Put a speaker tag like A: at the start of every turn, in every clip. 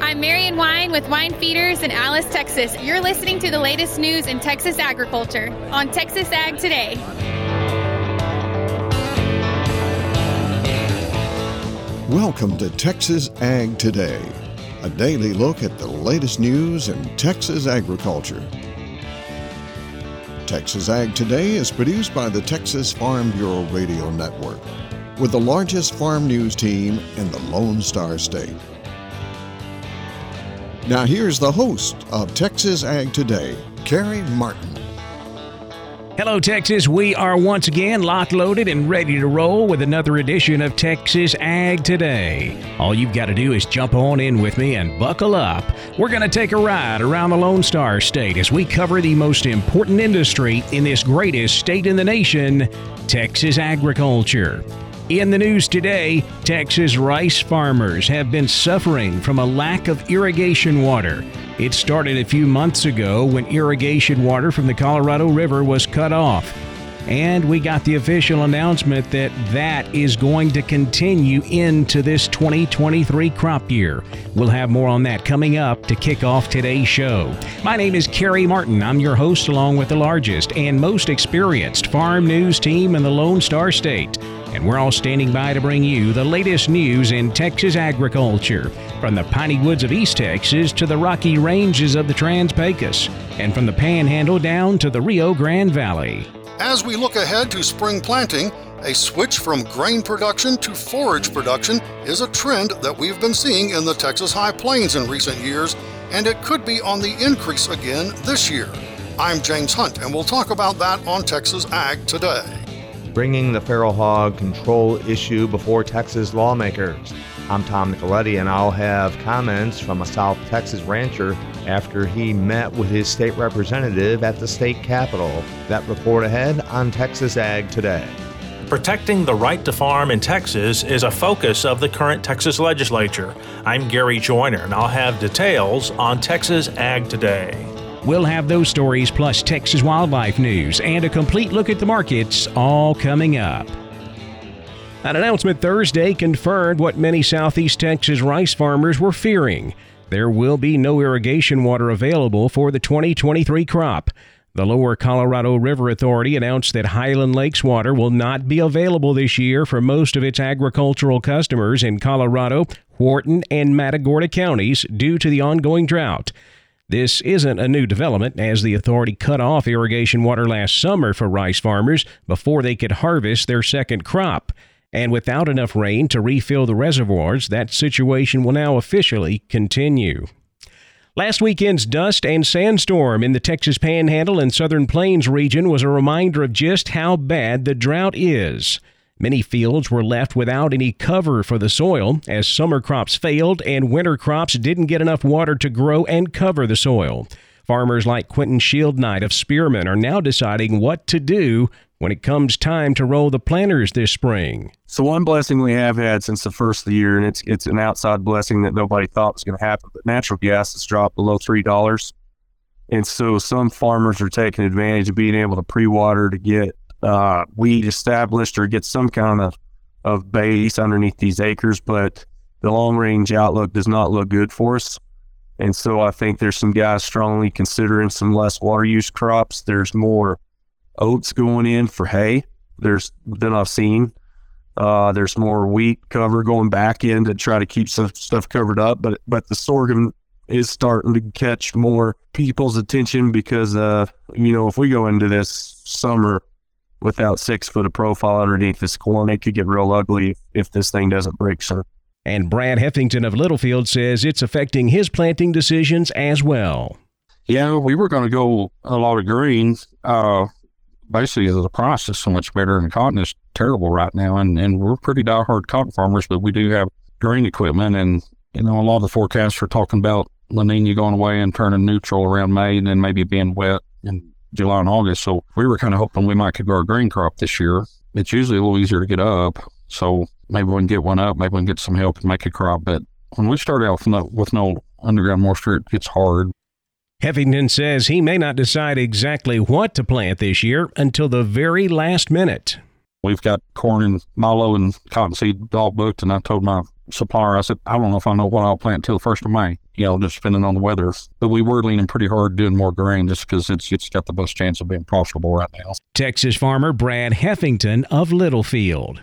A: I'm Marion Wine with Wine Feeders in Alice, Texas. You're listening to the latest news in Texas agriculture on Texas Ag Today.
B: Welcome to Texas Ag Today, a daily look at the latest news in Texas agriculture. Texas Ag Today is produced by the Texas Farm Bureau Radio Network, with the largest farm news team in the Lone Star State. Now, here's the host of Texas Ag Today, Carey Martin.
C: Hello, Texas. We are once again locked, loaded, and ready to roll with another edition of Texas Ag Today. All you've got to do is jump on in with me and buckle up. We're going to take a ride around the Lone Star State as we cover the most important industry in this greatest state in the nation Texas agriculture. In the news today, Texas rice farmers have been suffering from a lack of irrigation water. It started a few months ago when irrigation water from the Colorado River was cut off. And we got the official announcement that that is going to continue into this 2023 crop year. We'll have more on that coming up to kick off today's show. My name is Carey Martin. I'm your host, along with the largest and most experienced farm news team in the Lone Star State and we're all standing by to bring you the latest news in Texas agriculture, from the piney woods of East Texas to the rocky ranges of the Trans Pecos, and from the Panhandle down to the Rio Grande Valley.
D: As we look ahead to spring planting, a switch from grain production to forage production is a trend that we've been seeing in the Texas High Plains in recent years, and it could be on the increase again this year. I'm James Hunt, and we'll talk about that on Texas Ag today
E: bringing the feral hog control issue before Texas lawmakers. I'm Tom Nicoletti, and I'll have comments from a South Texas rancher after he met with his state representative at the state capitol. That report ahead on Texas Ag Today.
F: Protecting the right to farm in Texas is a focus of the current Texas legislature. I'm Gary Joyner, and I'll have details on Texas Ag Today.
C: We'll have those stories plus Texas wildlife news and a complete look at the markets all coming up. An announcement Thursday confirmed what many southeast Texas rice farmers were fearing. There will be no irrigation water available for the 2023 crop. The Lower Colorado River Authority announced that Highland Lakes water will not be available this year for most of its agricultural customers in Colorado, Wharton, and Matagorda counties due to the ongoing drought. This isn't a new development, as the authority cut off irrigation water last summer for rice farmers before they could harvest their second crop. And without enough rain to refill the reservoirs, that situation will now officially continue. Last weekend's dust and sandstorm in the Texas Panhandle and Southern Plains region was a reminder of just how bad the drought is. Many fields were left without any cover for the soil as summer crops failed and winter crops didn't get enough water to grow and cover the soil. Farmers like Quentin Shield Knight of Spearman are now deciding what to do when it comes time to roll the planters this spring.
G: So one blessing we have had since the first of the year, and it's it's an outside blessing that nobody thought was going to happen, but natural gas has dropped below three dollars, and so some farmers are taking advantage of being able to pre-water to get uh, weed established or get some kind of, of base underneath these acres, but the long range outlook does not look good for us. And so I think there's some guys strongly considering some less water use crops. There's more oats going in for hay. There's than I've seen. Uh, there's more wheat cover going back in to try to keep some stuff covered up. But but the sorghum is starting to catch more people's attention because uh, you know if we go into this summer without six foot of profile underneath this corn, it could get real ugly if this thing doesn't break, sir.
C: And Brad Heffington of Littlefield says it's affecting his planting decisions as well.
H: Yeah, we were going to go a lot of greens. Uh, basically, the price is so much better, and cotton is terrible right now. And, and we're pretty diehard cotton farmers, but we do have green equipment. And, you know, a lot of the forecasts are talking about La Nina going away and turning neutral around May and then maybe being wet and July and August. So we were kind of hoping we might could grow a green crop this year. It's usually a little easier to get up. So maybe we can get one up, maybe we can get some help and make a crop. But when we start out with no, with no underground moisture, it gets hard.
C: Heffington says he may not decide exactly what to plant this year until the very last minute.
H: We've got corn and milo and cottonseed all booked, and I told my supplier, I said, I don't know if I know what I'll plant till the first of May, you know, just depending on the weather. But we were leaning pretty hard doing more grain just because it's, it's got the best chance of being profitable right now.
C: Texas farmer Brad Heffington of Littlefield.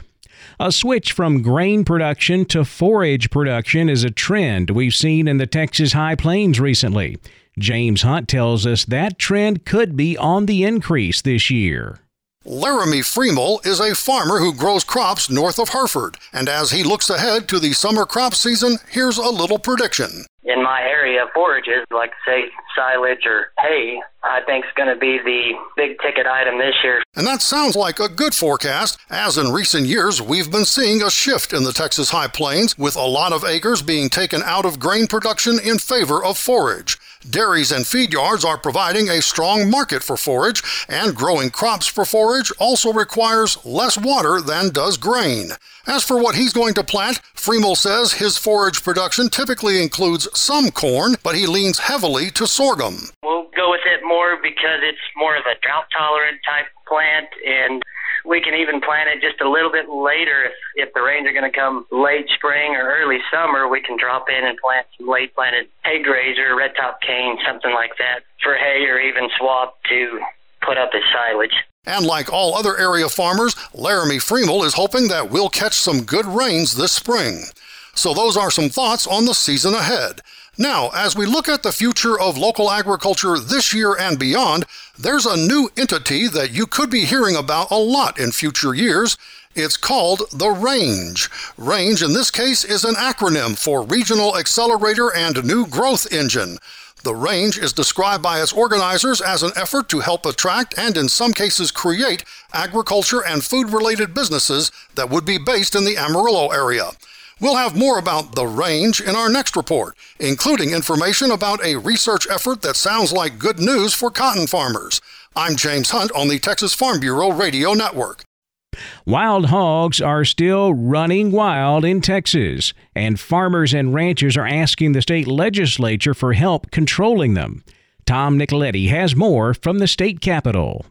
C: A switch from grain production to forage production is a trend we've seen in the Texas High Plains recently. James Hunt tells us that trend could be on the increase this year.
D: Laramie Friemel is a farmer who grows crops north of Hereford, and as he looks ahead to the summer crop season, here's a little prediction.
I: In my area, forages like say silage or hay, I think is going to be the big ticket item this year.
D: And that sounds like a good forecast, as in recent years we've been seeing a shift in the Texas High Plains, with a lot of acres being taken out of grain production in favor of forage. Dairies and feed yards are providing a strong market for forage, and growing crops for forage also requires less water than does grain. As for what he's going to plant, Friemel says his forage production typically includes some corn, but he leans heavily to sorghum.
I: We'll go with it more because it's more of a drought tolerant type plant and we can even plant it just a little bit later if, if the rains are going to come late spring or early summer. We can drop in and plant some late planted hay grazer, red top cane, something like that for hay or even swap to put up as silage.
D: And like all other area farmers, Laramie Friemel is hoping that we'll catch some good rains this spring. So those are some thoughts on the season ahead. Now, as we look at the future of local agriculture this year and beyond, there's a new entity that you could be hearing about a lot in future years. It's called the RANGE. RANGE, in this case, is an acronym for Regional Accelerator and New Growth Engine. The range is described by its organizers as an effort to help attract and, in some cases, create agriculture and food related businesses that would be based in the Amarillo area. We'll have more about the range in our next report, including information about a research effort that sounds like good news for cotton farmers. I'm James Hunt on the Texas Farm Bureau Radio Network.
C: Wild hogs are still running wild in Texas, and farmers and ranchers are asking the state legislature for help controlling them. Tom Nicoletti has more from the state capitol.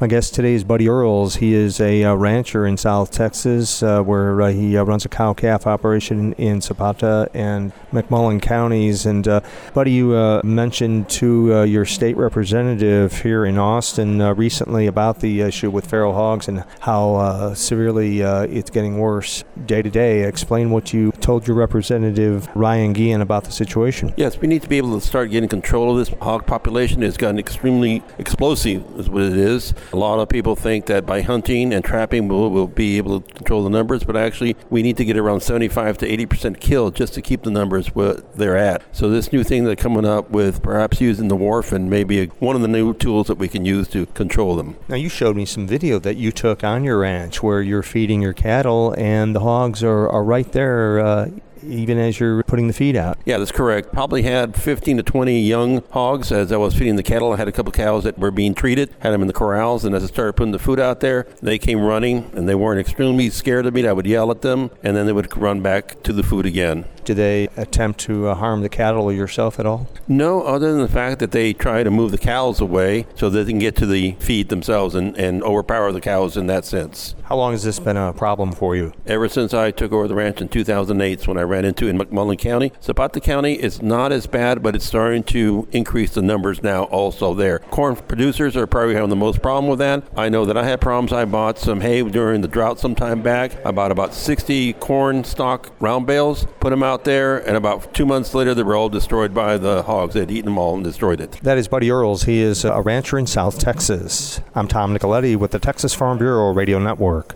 J: My guest today is Buddy Earls. He is a uh, rancher in South Texas uh, where uh, he uh, runs a cow calf operation in Zapata and McMullen counties. And uh, Buddy, you mentioned to your state representative here in Austin recently about the issue with feral hogs and how severely it's getting worse day to day. Explain what you told your representative Ryan Guillen about the situation.
K: Yes, we need to be able to start getting control of this hog population. It's gotten extremely explosive, is what it is. A lot of people think that by hunting and trapping we'll, we'll be able to control the numbers, but actually we need to get around 75 to 80 percent kill just to keep the numbers where they're at. So this new thing that's coming up with perhaps using the warfarin may be one of the new tools that we can use to control them.
J: Now you showed me some video that you took on your ranch where you're feeding your cattle and the hogs are, are right there. Uh, even as you're putting the feed out.
K: Yeah, that's correct. Probably had 15 to 20 young hogs as I was feeding the cattle. I had a couple cows that were being treated, had them in the corrals, and as I started putting the food out there, they came running and they weren't extremely scared of me. I would yell at them and then they would run back to the food again.
J: Do they attempt to uh, harm the cattle or yourself at all?
K: No, other than the fact that they try to move the cows away so they can get to the feed themselves and, and overpower the cows in that sense.
J: How long has this been a problem for you?
K: Ever since I took over the ranch in 2008, when I ran into in McMullen County. Zapata County is not as bad, but it's starting to increase the numbers now also there. Corn producers are probably having the most problem with that. I know that I had problems. I bought some hay during the drought some time back. I bought about 60 corn stalk round bales, put them out there, and about two months later, they were all destroyed by the hogs. They'd eaten them all and destroyed it.
J: That is Buddy Earls. He is a rancher in South Texas. I'm Tom Nicoletti with the Texas Farm Bureau Radio Network.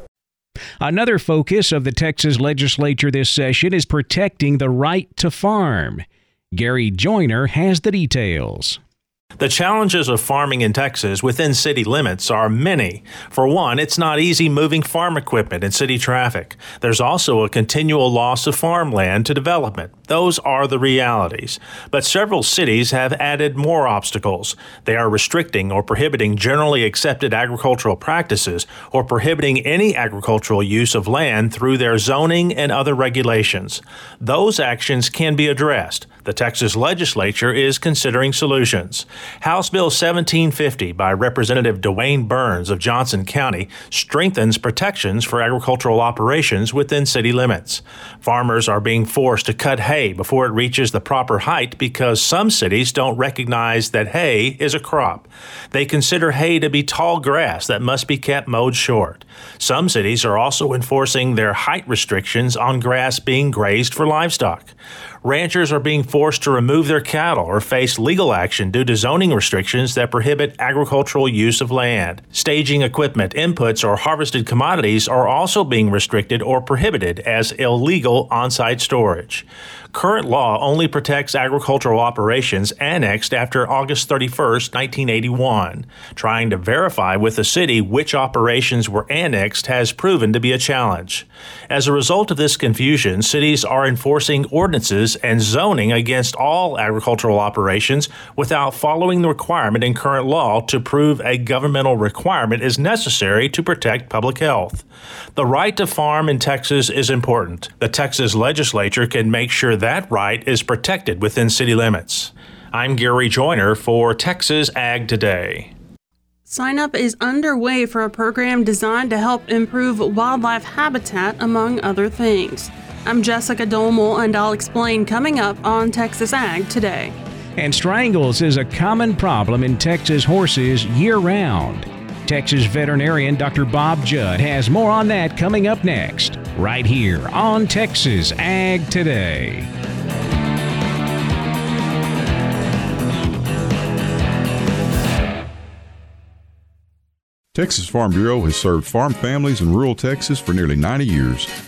C: Another focus of the Texas legislature this session is protecting the right to farm. Gary Joyner has the details.
F: The challenges of farming in Texas within city limits are many. For one, it's not easy moving farm equipment in city traffic. There's also a continual loss of farmland to development. Those are the realities. But several cities have added more obstacles. They are restricting or prohibiting generally accepted agricultural practices or prohibiting any agricultural use of land through their zoning and other regulations. Those actions can be addressed. The Texas legislature is considering solutions. House Bill 1750 by Representative DeWayne Burns of Johnson County strengthens protections for agricultural operations within city limits. Farmers are being forced to cut hay before it reaches the proper height because some cities don't recognize that hay is a crop. They consider hay to be tall grass that must be kept mowed short. Some cities are also enforcing their height restrictions on grass being grazed for livestock ranchers are being forced to remove their cattle or face legal action due to zoning restrictions that prohibit agricultural use of land. Staging equipment, inputs, or harvested commodities are also being restricted or prohibited as illegal on site storage. Current law only protects agricultural operations annexed after August 31, 1981. Trying to verify with the city which operations were annexed has proven to be a challenge. As a result of this confusion, cities are enforcing ordinances and zoning against all agricultural operations without following the requirement in current law to prove a governmental requirement is necessary to protect public health. The right to farm in Texas is important. The Texas legislature can make sure that right is protected within city limits. I'm Gary Joyner for Texas Ag Today.
L: Sign up is underway for a program designed to help improve wildlife habitat, among other things. I'm Jessica Domel, and I'll explain coming up on Texas Ag Today.
C: And strangles is a common problem in Texas horses year round. Texas veterinarian Dr. Bob Judd has more on that coming up next, right here on Texas Ag Today.
M: Texas Farm Bureau has served farm families in rural Texas for nearly 90 years.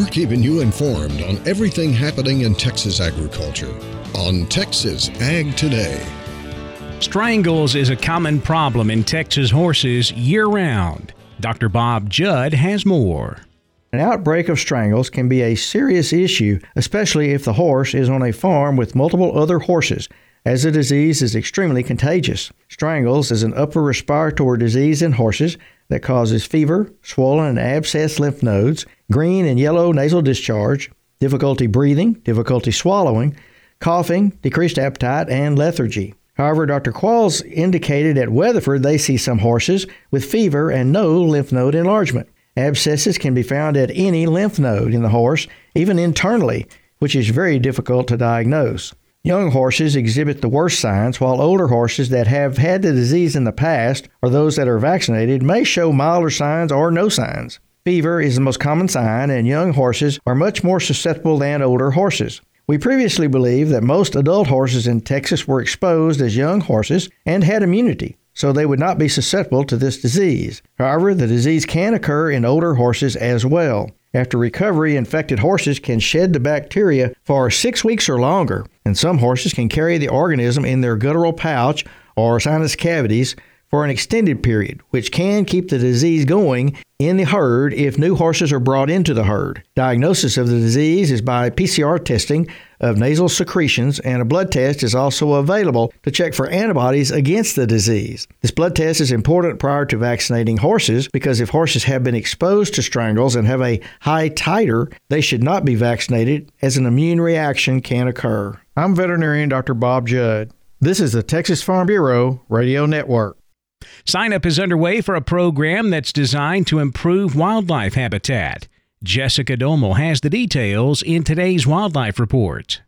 B: We're keeping you informed on everything happening in Texas agriculture on Texas Ag Today.
C: Strangles is a common problem in Texas horses year round. Dr. Bob Judd has more.
N: An outbreak of strangles can be a serious issue, especially if the horse is on a farm with multiple other horses, as the disease is extremely contagious. Strangles is an upper respiratory disease in horses that causes fever, swollen and abscessed lymph nodes, green and yellow nasal discharge, difficulty breathing, difficulty swallowing, coughing, decreased appetite, and lethargy. However, Dr. Qualls indicated at Weatherford they see some horses with fever and no lymph node enlargement. Abscesses can be found at any lymph node in the horse, even internally, which is very difficult to diagnose. Young horses exhibit the worst signs, while older horses that have had the disease in the past or those that are vaccinated may show milder signs or no signs. Fever is the most common sign, and young horses are much more susceptible than older horses. We previously believed that most adult horses in Texas were exposed as young horses and had immunity, so they would not be susceptible to this disease. However, the disease can occur in older horses as well. After recovery, infected horses can shed the bacteria for six weeks or longer, and some horses can carry the organism in their guttural pouch or sinus cavities for an extended period, which can keep the disease going in the herd if new horses are brought into the herd. Diagnosis of the disease is by PCR testing of nasal secretions, and a blood test is also available to check for antibodies against the disease. This blood test is important prior to vaccinating horses because if horses have been exposed to strangles and have a high titer, they should not be vaccinated as an immune reaction can occur. I'm veterinarian Dr. Bob Judd. This is the Texas Farm Bureau Radio Network.
C: Sign up is underway for a program that's designed to improve wildlife habitat. Jessica Domel has the details in today's Wildlife Report.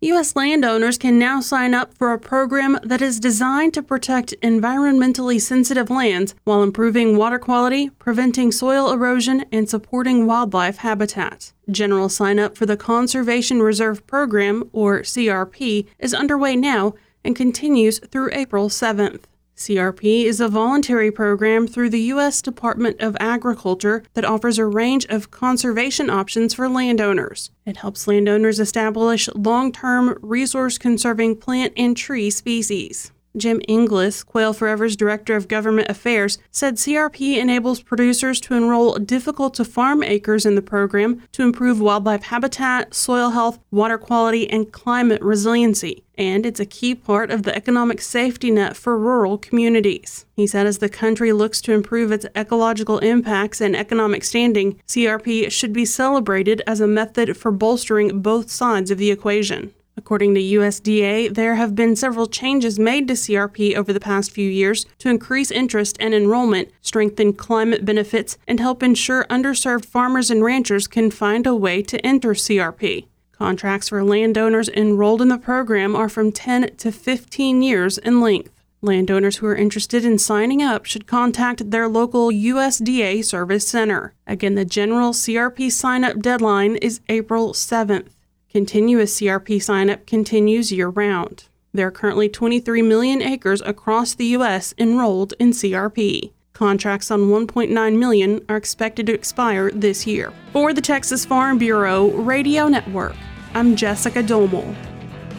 L: U.S. landowners can now sign up for a program that is designed to protect environmentally sensitive lands while improving water quality, preventing soil erosion, and supporting wildlife habitat. General sign up for the Conservation Reserve Program, or CRP, is underway now and continues through April 7th. CRP is a voluntary program through the U.S. Department of Agriculture that offers a range of conservation options for landowners. It helps landowners establish long term resource conserving plant and tree species. Jim Inglis, Quail Forever's Director of Government Affairs, said CRP enables producers to enroll difficult to farm acres in the program to improve wildlife habitat, soil health, water quality, and climate resiliency. And it's a key part of the economic safety net for rural communities. He said as the country looks to improve its ecological impacts and economic standing, CRP should be celebrated as a method for bolstering both sides of the equation. According to USDA, there have been several changes made to CRP over the past few years to increase interest and enrollment, strengthen climate benefits, and help ensure underserved farmers and ranchers can find a way to enter CRP. Contracts for landowners enrolled in the program are from 10 to 15 years in length. Landowners who are interested in signing up should contact their local USDA Service Center. Again, the general CRP sign up deadline is April 7th. Continuous CRP signup continues year round. There are currently 23 million acres across the U.S. enrolled in CRP. Contracts on 1.9 million are expected to expire this year. For the Texas Farm Bureau Radio Network, I'm Jessica Domel.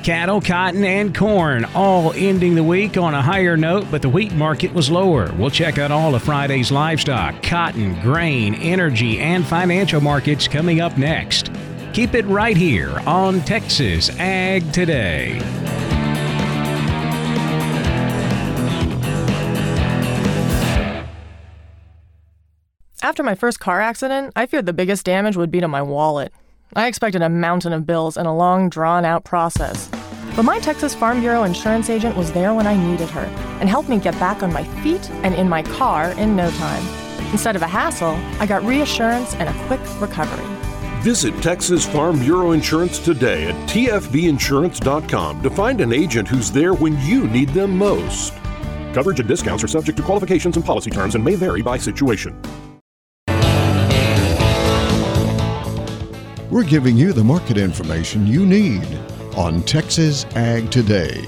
C: Cattle, cotton, and corn all ending the week on a higher note, but the wheat market was lower. We'll check out all of Friday's livestock, cotton, grain, energy, and financial markets coming up next. Keep it right here on Texas Ag Today.
O: After my first car accident, I feared the biggest damage would be to my wallet. I expected a mountain of bills and a long, drawn out process. But my Texas Farm Bureau insurance agent was there when I needed her and helped me get back on my feet and in my car in no time. Instead of a hassle, I got reassurance and a quick recovery.
P: Visit Texas Farm Bureau Insurance today at tfbinsurance.com to find an agent who's there when you need them most. Coverage and discounts are subject to qualifications and policy terms and may vary by situation.
B: We're giving you the market information you need on Texas Ag Today.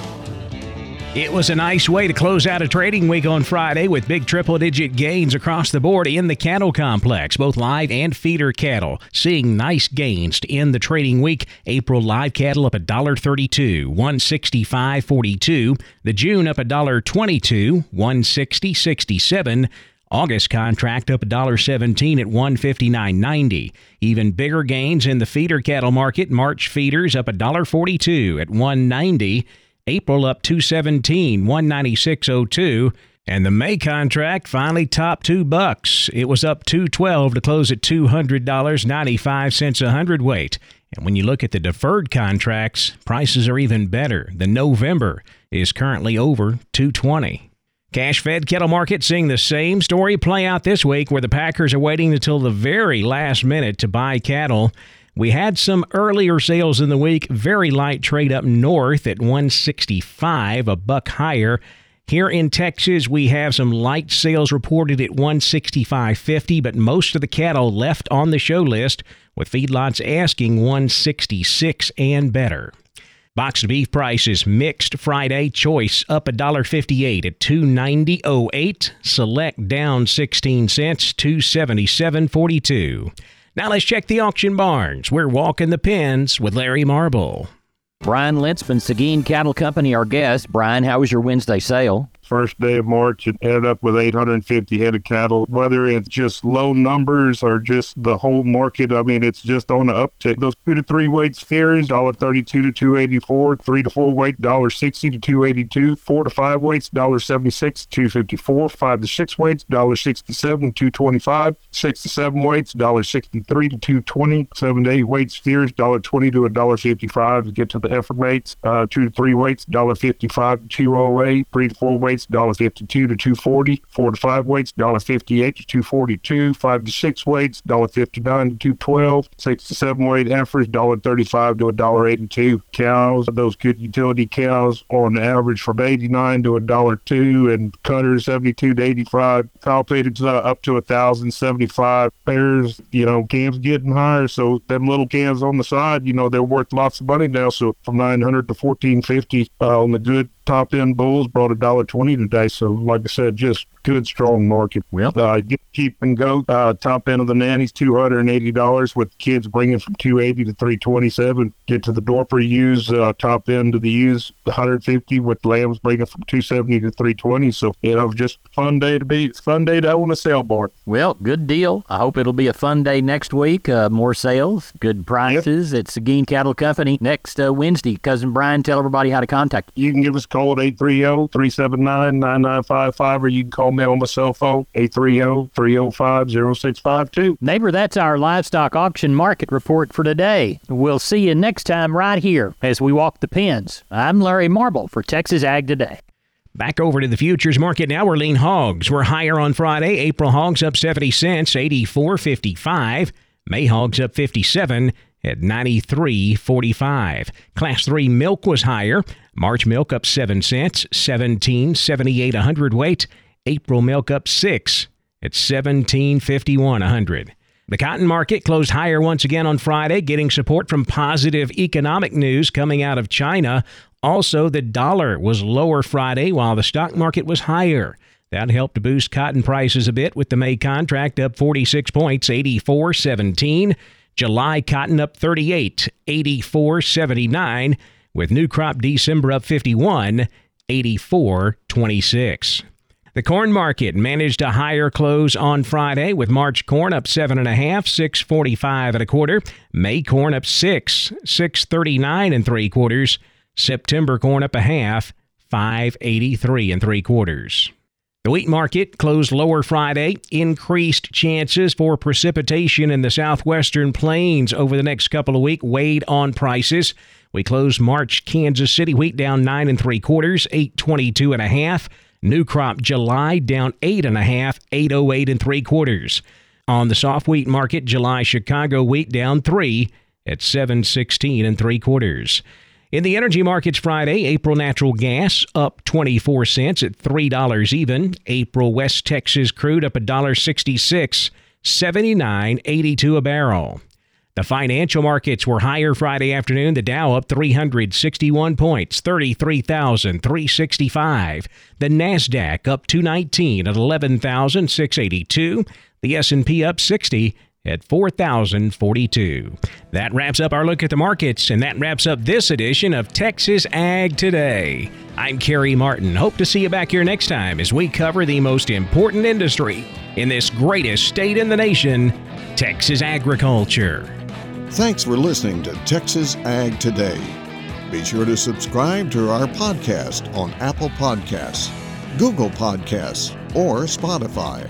C: It was a nice way to close out a trading week on Friday with big triple digit gains across the board in the cattle complex, both live and feeder cattle, seeing nice gains to end the trading week. April live cattle up $1.32, 165.42. The June up $1.22, 160.67. August contract up $1.17 at 159.90. Even bigger gains in the feeder cattle market. March feeders up $1.42 at 190. April up 217, 196.02. And the May contract finally topped two bucks. It was up 212 to close at $200.95 a hundredweight. And when you look at the deferred contracts, prices are even better. The November is currently over 220. Cash fed cattle market seeing the same story play out this week where the Packers are waiting until the very last minute to buy cattle. We had some earlier sales in the week, very light trade up north at 165, a buck higher. Here in Texas, we have some light sales reported at 165.50, but most of the cattle left on the show list, with feedlots asking 166 and better. Boxed beef prices mixed Friday. Choice up $1.58 at 290.08. Select down 16 cents, 277.42. Now let's check the auction barns. We're walking the pens with Larry Marble.
Q: Brian Lintzman, Seguin Cattle Company, our guest. Brian, how was your Wednesday sale?
R: First day of March, it ended up with 850 head of cattle. Whether it's just low numbers or just the whole market, I mean, it's just on the uptick. Those two to three weight steers, $1.32 to 284. Three to four weight, $1.60 to 282. Four to five weights, $1.76 to 254. Five to six weights, $1.67 to 225. Six to seven weights, $1.63 to 220. Seven to eight weight steers, $1.20 to $1.55 to get to the effort mates. Uh, two to three weights, $1.55 to 208. Three to four weights, weights, $1.52 to 240 Four to five weights, $1.58 to 242 Five to six weights, $1.59 to 212 Six to seven weight heifers, $1.35 to $1.82 Cows, those good utility cows on average from 89 to $1.02 and cutters 72 to 85 Cow uh, up to 1,075 Bears, you know, cams getting higher. So them little cans on the side, you know, they're worth lots of money now. So from 900 to 1450 uh, on the good top end bulls brought a dollar twenty today. So, like I said, just good strong market.
Q: Well,
R: uh, get keep and go. Uh, top end of the nannies two hundred and eighty dollars with kids bringing from two eighty to three twenty seven. Get to the door for use uh, top end of the use one hundred fifty with lambs bringing from two seventy to three twenty. So you know, just fun day to be fun day to own a sale barn.
Q: Well, good deal. I hope it'll be a fun day next week. Uh, more sales, good prices yep. at Seguin Cattle Company next uh, Wednesday. Cousin Brian, tell everybody how to contact
R: you. You can give us a call at 830 379 9955 or you can call me on my cell phone 830 305 0652.
Q: Neighbor, that's our livestock auction market report for today. We'll see you next time right here as we walk the pens. I'm Larry Marble for Texas Ag Today.
C: Back over to the futures market now. We're lean hogs. We're higher on Friday. April hogs up 70 cents, 84.55. May hogs up 57 at 93.45. Class 3 milk was higher. March milk up 7 cents, 17.78 a hundred. hundredweight. April milk up 6 at 17.51 a hundred. The cotton market closed higher once again on Friday, getting support from positive economic news coming out of China. Also, the dollar was lower Friday while the stock market was higher. That helped boost cotton prices a bit with the May contract up 46 points, 84.17. July cotton up 38, 84.79, with new crop December up 51, 84 26. The corn market managed a higher close on Friday with March corn up seven and a half, six forty-five and a quarter. May corn up six, six thirty-nine and three quarters. September corn up a half, five eighty-three and three quarters. The wheat market closed lower Friday. Increased chances for precipitation in the southwestern plains over the next couple of weeks weighed on prices. We closed March Kansas City wheat down nine and three quarters, eight twenty-two and a half. New crop July down eight and a half, 808 and three quarters. On the soft wheat market, July Chicago wheat down three at 716 and three quarters. In the energy markets Friday, April natural gas up 24 cents at $3 even. April West Texas crude up $1.66, 79.82 a barrel. The financial markets were higher Friday afternoon. The Dow up 361 points, 33,365. The Nasdaq up 219 at 11,682. The S&P up 60 at 4,042. That wraps up our look at the markets, and that wraps up this edition of Texas Ag Today. I'm Carey Martin. Hope to see you back here next time as we cover the most important industry in this greatest state in the nation, Texas agriculture.
B: Thanks for listening to Texas Ag Today. Be sure to subscribe to our podcast on Apple Podcasts, Google Podcasts, or Spotify.